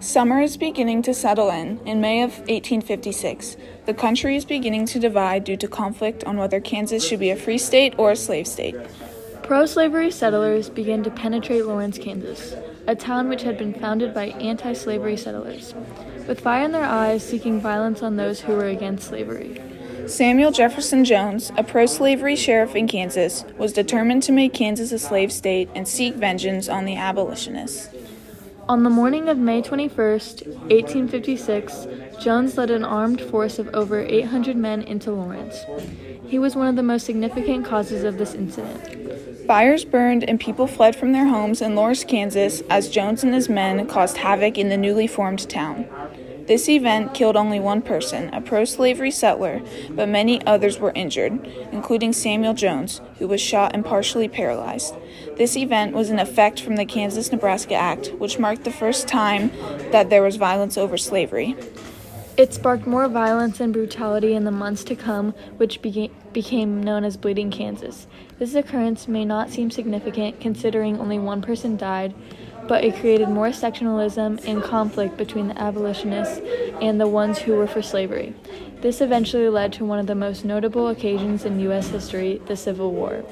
Summer is beginning to settle in. In May of 1856, the country is beginning to divide due to conflict on whether Kansas should be a free state or a slave state. Pro slavery settlers began to penetrate Lawrence, Kansas, a town which had been founded by anti slavery settlers, with fire in their eyes seeking violence on those who were against slavery. Samuel Jefferson Jones, a pro slavery sheriff in Kansas, was determined to make Kansas a slave state and seek vengeance on the abolitionists. On the morning of May 21, 1856, Jones led an armed force of over 800 men into Lawrence. He was one of the most significant causes of this incident. Fires burned and people fled from their homes in Lawrence, Kansas, as Jones and his men caused havoc in the newly formed town. This event killed only one person, a pro slavery settler, but many others were injured, including Samuel Jones, who was shot and partially paralyzed. This event was an effect from the Kansas Nebraska Act, which marked the first time that there was violence over slavery. It sparked more violence and brutality in the months to come, which bega- became known as Bleeding Kansas. This occurrence may not seem significant considering only one person died, but it created more sectionalism and conflict between the abolitionists and the ones who were for slavery. This eventually led to one of the most notable occasions in U.S. history, the Civil War.